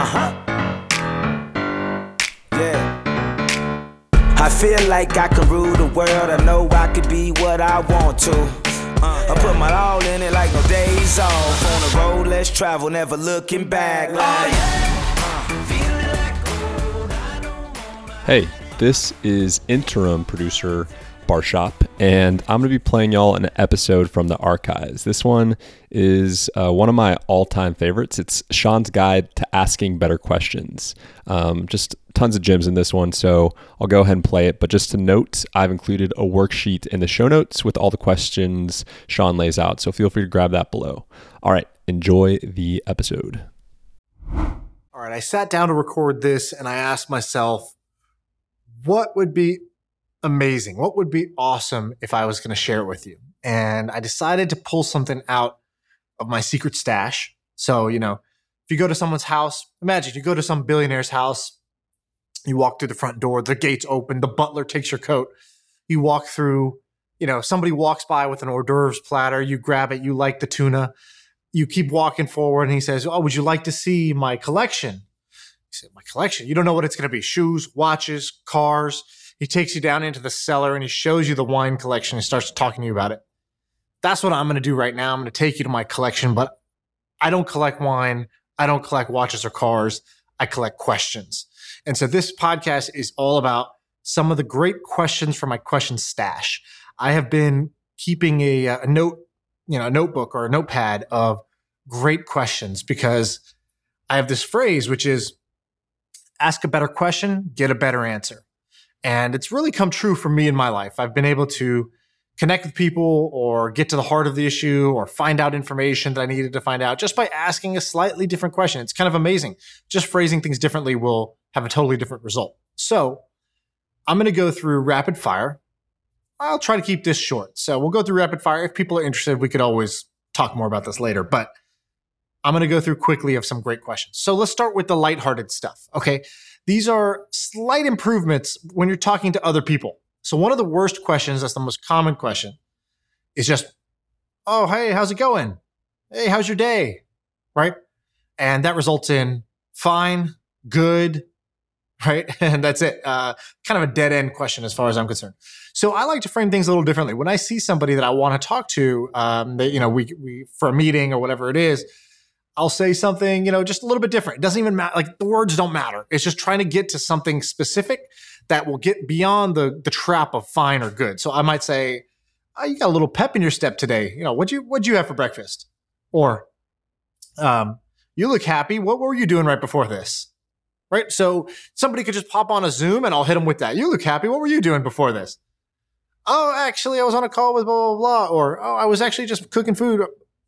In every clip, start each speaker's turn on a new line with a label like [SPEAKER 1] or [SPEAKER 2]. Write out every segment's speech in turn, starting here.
[SPEAKER 1] Uh huh. Yeah. I feel like I can rule the world. I know I could be what I want to. Uh, I put my all in it like no days off. On the road, let's travel, never looking back. Like,
[SPEAKER 2] Hey, this is interim producer Barshop, and I'm going to be playing y'all an episode from the archives. This one is uh, one of my all time favorites. It's Shaan's Guide to Asking Better Questions. Um, just tons of gems in this one, so I'll go ahead and play it. But just to note, I've included a worksheet in the show notes with all the questions Sean lays out, so feel free to grab that below. All right, enjoy the episode.
[SPEAKER 3] All right, I sat down to record this and I asked myself, what would be amazing? What would be awesome if I was going to share it with you? And I decided to pull something out of my secret stash. So, you know, if you go to someone's house, imagine you go to some billionaire's house, you walk through the front door, the gates open, the butler takes your coat, you walk through, you know, somebody walks by with an hors d'oeuvres platter, you grab it, you like the tuna, you keep walking forward, and he says, Oh, would you like to see my collection? He said, My collection? You don't know what it's going to be shoes, watches, cars. He takes you down into the cellar and he shows you the wine collection and starts talking to you about it. That's what I'm going to do right now. I'm going to take you to my collection, but I don't collect wine. I don't collect watches or cars. I collect questions. And so this podcast is all about some of the great questions from my question stash. I have been keeping a, uh, a note, you know, a notebook or a notepad of great questions because I have this phrase, which is ask a better question, get a better answer. And it's really come true for me in my life. I've been able to connect with people or get to the heart of the issue or find out information that I needed to find out just by asking a slightly different question. It's kind of amazing. Just phrasing things differently will have a totally different result. So I'm going to go through rapid fire. I'll try to keep this short. So we'll go through rapid fire. If people are interested, we could always talk more about this later, but I'm going to go through quickly of some great questions. So let's start with the lighthearted stuff. Okay. These are slight improvements when you're talking to other people. So one of the worst questions, that's the most common question, is just, "Oh, hey, how's it going? Hey, how's your day?" Right? And that results in fine, good, right? And that's it. Uh, kind of a dead end question as far as I'm concerned. So I like to frame things a little differently. When I see somebody that I want to talk to, um, that you know, we we for a meeting or whatever it is, I'll say something, you know, just a little bit different. It doesn't even matter. Like the words don't matter. It's just trying to get to something specific that will get beyond the the trap of fine or good. So I might say, oh, "You got a little pep in your step today. You know, what'd you what'd you have for breakfast?" Or, um, "You look happy. What were you doing right before this?" Right. So somebody could just pop on a Zoom and I'll hit them with that. You look happy. What were you doing before this? Oh, actually, I was on a call with blah blah blah. Or oh, I was actually just cooking food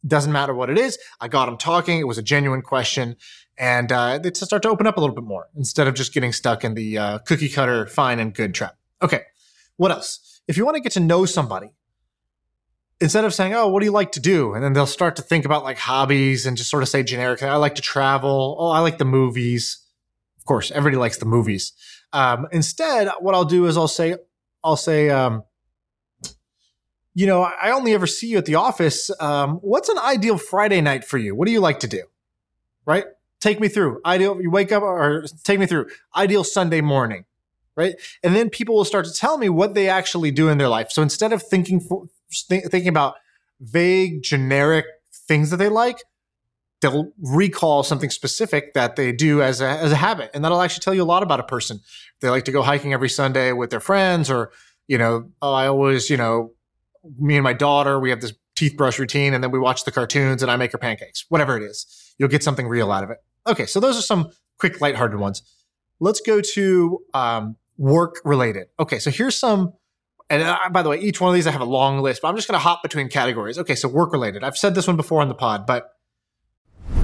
[SPEAKER 3] doesn't matter what it is. I got them talking. It was a genuine question. And uh, they start to open up a little bit more instead of just getting stuck in the uh, cookie cutter, fine and good trap. Okay. What else? If you want to get to know somebody, instead of saying, Oh, what do you like to do? And then they'll start to think about like hobbies and just sort of say generic, I like to travel. Oh, I like the movies. Of course, everybody likes the movies. Um, instead, what I'll do is I'll say, I'll say, um, you know, I only ever see you at the office. Um, what's an ideal Friday night for you? What do you like to do? Right? Take me through. Ideal, you wake up or take me through. Ideal Sunday morning. Right? And then people will start to tell me what they actually do in their life. So instead of thinking, for, th- thinking about vague, generic things that they like, they'll recall something specific that they do as a, as a habit. And that'll actually tell you a lot about a person. They like to go hiking every Sunday with their friends or, you know, oh, I always, you know, me and my daughter, we have this teeth brush routine, and then we watch the cartoons and I make her pancakes, whatever it is. You'll get something real out of it. Okay, so those are some quick, lighthearted ones. Let's go to um, work related. Okay, so here's some. And uh, by the way, each one of these I have a long list, but I'm just going to hop between categories. Okay, so work related. I've said this one before on the pod, but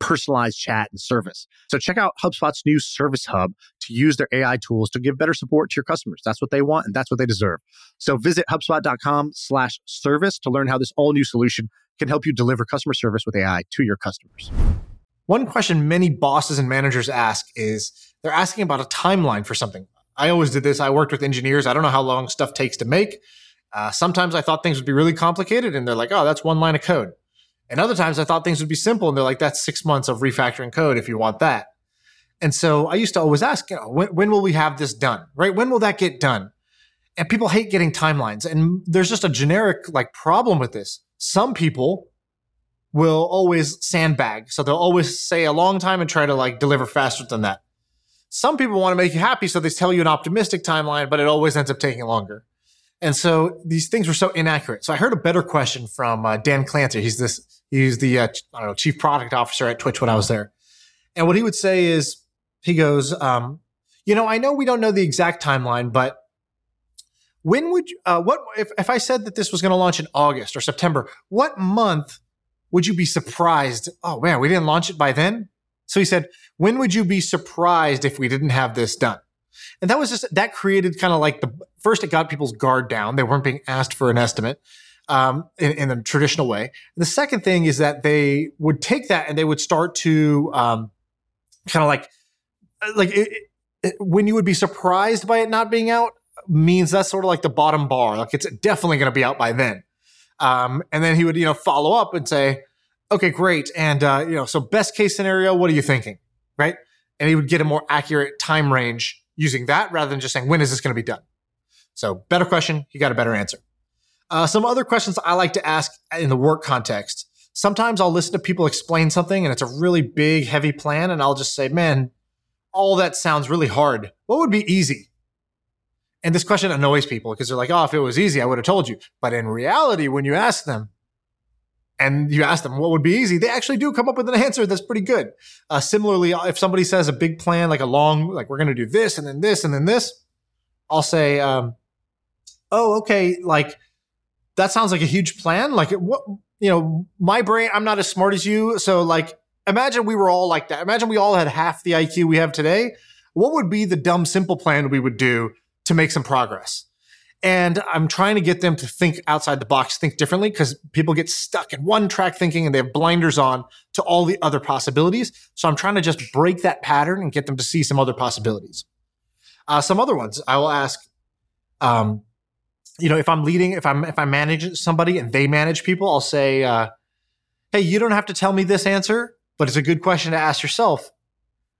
[SPEAKER 4] personalized chat and service. So check out HubSpot's new Service Hub to use their AI tools to give better support to your customers. That's what they want and that's what they deserve. So visit HubSpot.com slash service to learn how this all new solution can help you deliver customer service with AI to your customers.
[SPEAKER 3] One question many bosses and managers ask is they're asking about a timeline for something. I always did this. I worked with engineers. I don't know how long stuff takes to make. Uh, sometimes I thought things would be really complicated, and they're like, "Oh, that's one line of code." And other times I thought things would be simple, and they're like, "That's six months of refactoring code if you want that." And so I used to always ask, you know, when, when will we have this done? Right? When will that get done? And people hate getting timelines, and there's just a generic like problem with this. Some people will always sandbag, so they'll always say a long time and try to like deliver faster than that. Some people want to make you happy, so they tell you an optimistic timeline, but it always ends up taking longer. And so these things were so inaccurate. So I heard a better question from uh, Dan Clancy. He's this, he's the, uh, I don't know, chief product officer at Twitch when I was there. And what he would say is, he goes, um, you know, I know we don't know the exact timeline, but when would uh, what, if, if I said that this was going to launch in August or September, what month would you be surprised? Oh man, we didn't launch it by then. So he said, when would you be surprised if we didn't have this done? And that was just that created kind of like the first it got people's guard down. They weren't being asked for an estimate um, in, in the traditional way. The second thing is that they would take that and they would start to um, kind of like like it, it, when you would be surprised by it not being out means that's sort of like the bottom bar. Like it's definitely going to be out by then. Um, and then he would you know follow up and say, okay, great, and uh, you know so best case scenario, what are you thinking, right? And he would get a more accurate time range using that rather than just saying, when is this going to be done? So, better question, you got a better answer. Uh, some other questions I like to ask in the work context. Sometimes I'll listen to people explain something and it's a really big, heavy plan, and I'll just say, man, all that sounds really hard. What would be easy? And this question annoys people because they're like, oh, if it was easy, I would have told you. But in reality, when you ask them, and you ask them what would be easy, they actually do come up with an answer that's pretty good. Uh, similarly, if somebody says a big plan, like a long, like we're going to do this and then this and then this, I'll say, um, oh, okay, like that sounds like a huge plan. Like what, you know, my brain, I'm not as smart as you. So like, imagine we were all like that. Imagine we all had half the IQ we have today. What would be the dumb, simple plan we would do to make some progress? And I'm trying to get them to think outside the box, think differently, because people get stuck in one track thinking and they have blinders on to all the other possibilities. So I'm trying to just break that pattern and get them to see some other possibilities. Uh, some other ones I will ask, um, you know, if I'm leading, if I'm if I manage somebody and they manage people, I'll say, uh, "Hey, you don't have to tell me this answer, but it's a good question to ask yourself.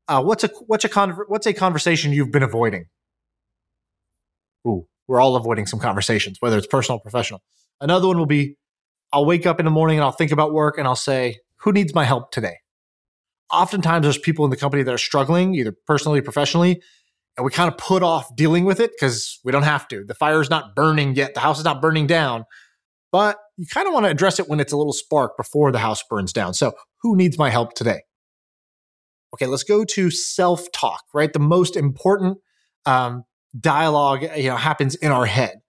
[SPEAKER 3] Uh, what's a what's a con- what's a conversation you've been avoiding?" Ooh, we're all avoiding some conversations, whether it's personal or professional. Another one will be I'll wake up in the morning and I'll think about work and I'll say, who needs my help today? Oftentimes there's people in the company that are struggling, either personally or professionally, and we kind of put off dealing with it because we don't have to. The fire is not burning yet, the house is not burning down. But you kind of want to address it when it's a little spark before the house burns down. So, who needs my help today? Okay, let's go to self talk, right? The most important um, dialogue you know happens in our head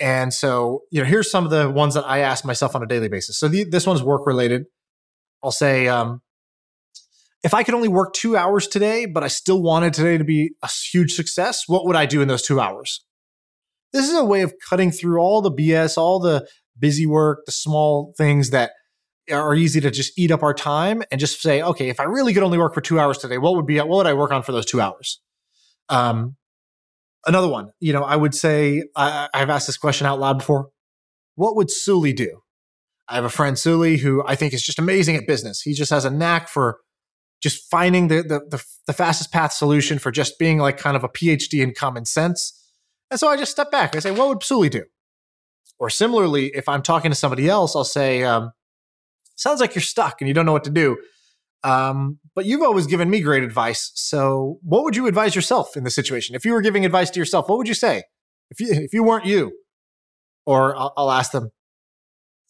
[SPEAKER 3] and so you know here's some of the ones that i ask myself on a daily basis so the, this one's work related i'll say um, if i could only work two hours today but i still wanted today to be a huge success what would i do in those two hours this is a way of cutting through all the bs all the busy work the small things that are easy to just eat up our time and just say okay if i really could only work for two hours today what would be what would i work on for those two hours um, another one, you know, I would say I, have asked this question out loud before. What would Sully do? I have a friend Sully who I think is just amazing at business. He just has a knack for just finding the, the the, the fastest path solution for just being like kind of a PhD in common sense. And so I just step back. I say, what would Sully do? Or similarly, if I'm talking to somebody else, I'll say, um, sounds like you're stuck and you don't know what to do. Um, but you've always given me great advice. So, what would you advise yourself in this situation? If you were giving advice to yourself, what would you say? If you if you weren't you, or I'll, I'll ask them,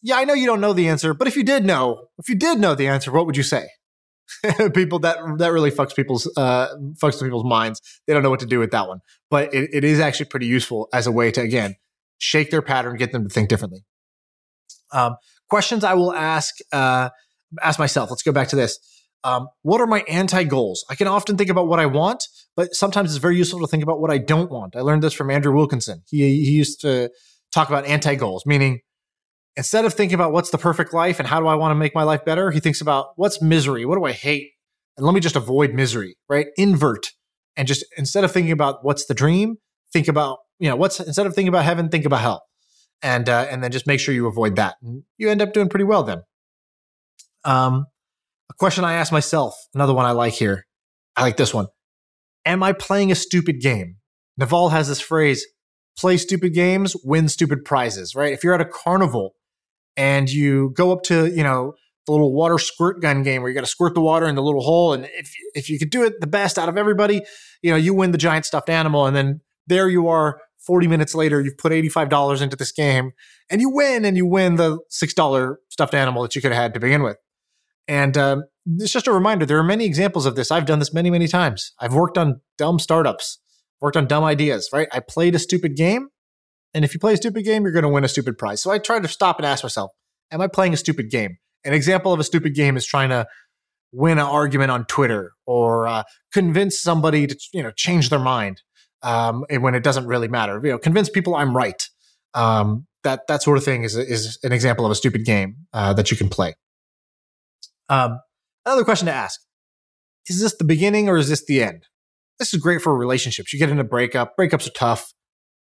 [SPEAKER 3] yeah, I know you don't know the answer, but if you did know, if you did know the answer, what would you say? people that that really fucks people's uh, fucks people's minds. They don't know what to do with that one, but it, it is actually pretty useful as a way to again shake their pattern, get them to think differently. Um, questions I will ask uh, ask myself. Let's go back to this Um, what are my anti goals? I can often think about what I want, but sometimes it's very useful to think about what I don't want. I learned this from Andrew Wilkinson. He, he used to talk about anti goals, meaning instead of thinking about what's the perfect life and how do I want to make my life better, he thinks about what's misery? What do I hate? And let me just avoid misery, right? Invert. And just instead of thinking about what's the dream, think about, you know, what's instead of thinking about heaven, think about hell. And uh, and then just make sure you avoid that. And you end up doing pretty well then. Um, a question I ask myself, another one I like here. I like this one. Am I playing a stupid game? Naval has this phrase play stupid games, win stupid prizes, right? If you're at a carnival and you go up to, you know, the little water squirt gun game where you got to squirt the water in the little hole. And if, if you could do it the best out of everybody, you know, you win the giant stuffed animal. And then there you are 40 minutes later, you've put $85 into this game and you win and you win the $6 stuffed animal that you could have had to begin with. And um, it's just a reminder there are many examples of this. I've done this many, many times. I've worked on dumb startups, worked on dumb ideas, right? I played a stupid game. And if you play a stupid game, you're going to win a stupid prize. So I try to stop and ask myself, am I playing a stupid game? An example of a stupid game is trying to win an argument on Twitter or uh, convince somebody to you know change their mind um, when it doesn't really matter. You know, convince people I'm right. Um, that that sort of thing is is an example of a stupid game uh, that you can play. Um, another question to ask Is this the beginning or is this the end? This is great for relationships. You get in a breakup, breakups are tough.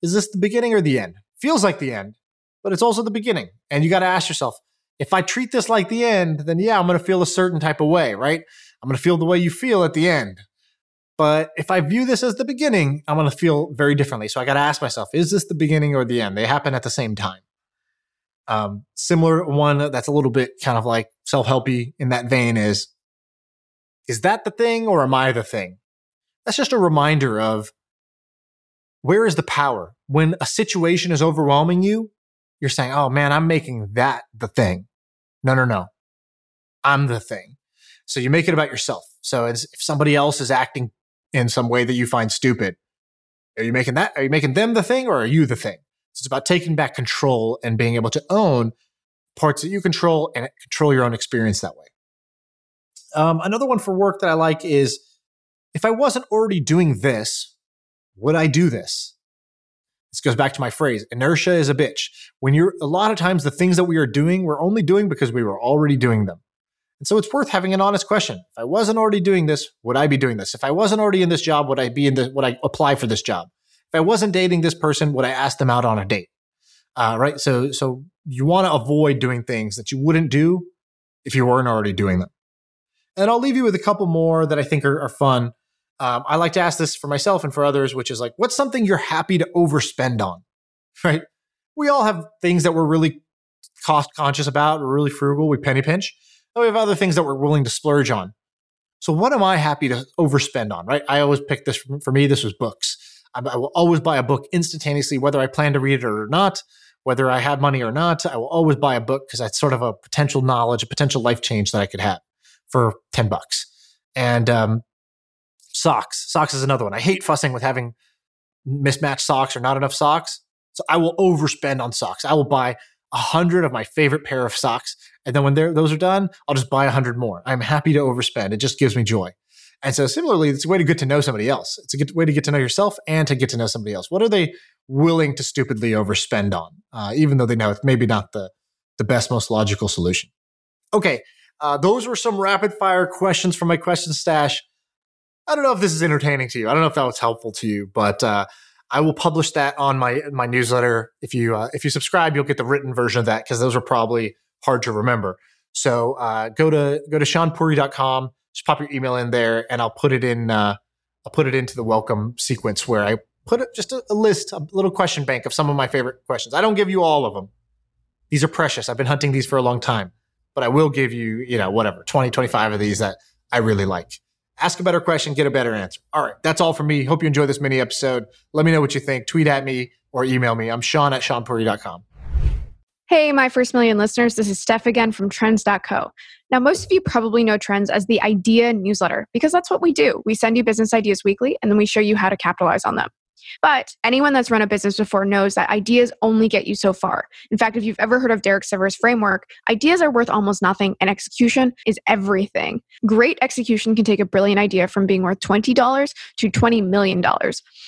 [SPEAKER 3] Is this the beginning or the end? Feels like the end, but it's also the beginning. And you got to ask yourself if I treat this like the end, then yeah, I'm going to feel a certain type of way, right? I'm going to feel the way you feel at the end. But if I view this as the beginning, I'm going to feel very differently. So I got to ask myself, is this the beginning or the end? They happen at the same time. Um, similar one that's a little bit kind of like self helpy in that vein is is that the thing or am I the thing? That's just a reminder of where is the power? When a situation is overwhelming you, you're saying, oh man, I'm making that the thing. No, no, no. I'm the thing. So you make it about yourself. So if somebody else is acting in some way that you find stupid, are you making that? Are you making them the thing or are you the thing? it's about taking back control and being able to own parts that you control and control your own experience that way. Um, another one for work that I like is if I wasn't already doing this, would I do this? This goes back to my phrase inertia is a bitch. When you're a lot of times the things that we are doing, we're only doing because we were already doing them. And so it's worth having an honest question. If I wasn't already doing this, would I be doing this? If I wasn't already in this job, would I be in the would I apply for this job? if I wasn't dating this person, would I ask them out on a date? Uh, right. So, so you want to avoid doing things that you wouldn't do if you weren't already doing them. And I'll leave you with a couple more that I think are, are fun. Um, I like to ask this for myself and for others, which is like, what's something you're happy to overspend on? Right. We all have things that we're really cost conscious about. We're really frugal. We penny pinch. And we have other things that we're willing to splurge on. So what am I happy to overspend on? Right. I always pick this for me. This was books. I will always buy a book instantaneously, whether I plan to read it or not, whether I have money or not. I will always buy a book because that's sort of a potential knowledge, a potential life change that I could have for 10 bucks. And um, socks. Socks is another one. I hate fussing with having mismatched socks or not enough socks. So I will overspend on socks. I will buy a hundred of my favorite pair of socks. And then when those are done, I'll just buy a hundred more. I'm happy to overspend. It just gives me joy. And so similarly, it's a way to get to know somebody else. It's a good way to get to know yourself and to get to know somebody else. What are they willing to stupidly overspend on, uh, even though they know it's maybe not the, the best, most logical solution? Okay, uh, those were some rapid fire questions from my question stash. I don't know if this is entertaining to you. I don't know if that was helpful to you, but uh, I will publish that on my my newsletter. If you uh, if you subscribe, you'll get the written version of that because those are probably hard to remember. So uh, go to go to shaanpuri.com just pop your email in there and I'll put it in uh, I'll put it into the welcome sequence where I put just a, a, list, a little question bank of some of my favorite questions. I don't give you all of them. These are precious. I've been hunting these for a long time, but I will give you, you know, whatever, 20, 25 of these that I really like. Ask a better question, get a better answer. All right. That's all for me. Hope you enjoy this mini episode. Let me know what you think. Tweet at me or email me. I'm Shaan at ShaanPuri.com.
[SPEAKER 5] Hey, my first million listeners, this is Steph again from Trends.co. Now, most of you probably know Trends as the idea newsletter because that's what we do. We send you business ideas weekly and then we show you how to capitalize on them. But anyone that's run a business before knows that ideas only get you so far. In fact, if you've ever heard of Derek Sivers' framework, ideas are worth almost nothing and execution is everything. Great execution can take a brilliant idea from being worth $20 to $20 million.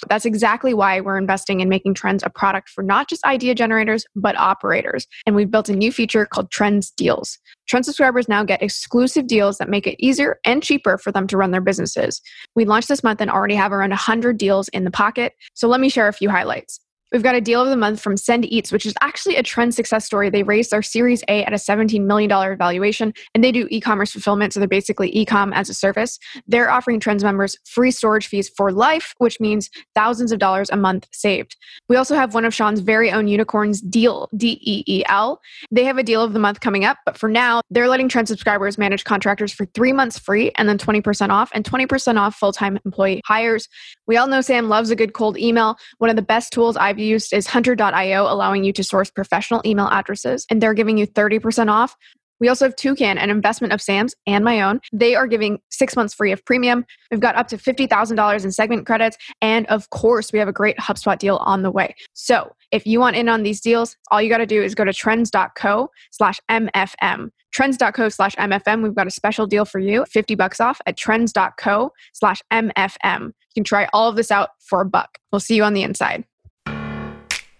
[SPEAKER 5] That's exactly why we're investing in making Trends a product for not just idea generators, but operators. And we've built a new feature called Trends Deals. Trend subscribers now get exclusive deals that make it easier and cheaper for them to run their businesses. We launched this month and already have around 100 deals in the pocket. So let me share a few highlights. We've got a deal of the month from Send Eats, which is actually a trend success story. They raised their Series A at a $17 million valuation, and they do e commerce fulfillment. So they're basically e com as a service. They're offering Trends members free storage fees for life, which means thousands of dollars a month saved. We also have one of Shaan's very own unicorns, Deel, D E E L. They have a deal of the month coming up, but for now, they're letting Trend subscribers manage contractors for three months free and then 20% off and 20% off full time employee hires. We all know Sam loves a good cold email. One of the best tools I've used is hunter.io, allowing you to source professional email addresses, and they're giving you 30% off. We also have Toucan, an investment of Sam's and my own. They are giving six months free of premium. We've got up to $50,000 in segment credits. And of course, we have a great HubSpot deal on the way. So if you want in on these deals, all you got to do is go to trends.co slash MFM. Trends.co slash MFM. We've got a special deal for you 50 bucks off at trends.co slash MFM. You can try all of this out for a buck. We'll see you on the inside.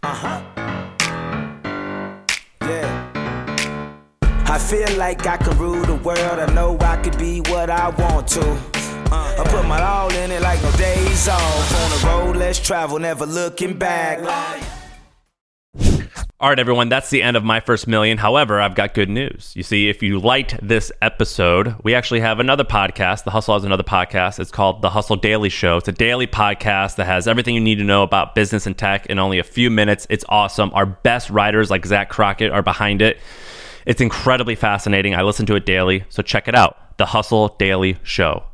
[SPEAKER 1] Uh-huh. Yeah. I feel like I can rule the world. I know I could be what I want to. Uh, I put my all in it like no days off. On the road, let's travel, never looking back.
[SPEAKER 6] All right, everyone, that's the end of my first million. However, I've got good news. You see, if you liked this episode, we actually have another podcast. The Hustle has another podcast. It's called The Hustle Daily Show. It's a daily podcast that has everything you need to know about business and tech in only a few minutes. It's awesome. Our best writers, like Zach Crockett, are behind it. It's incredibly fascinating. I listen to it daily, so check it out. The Hustle Daily Show.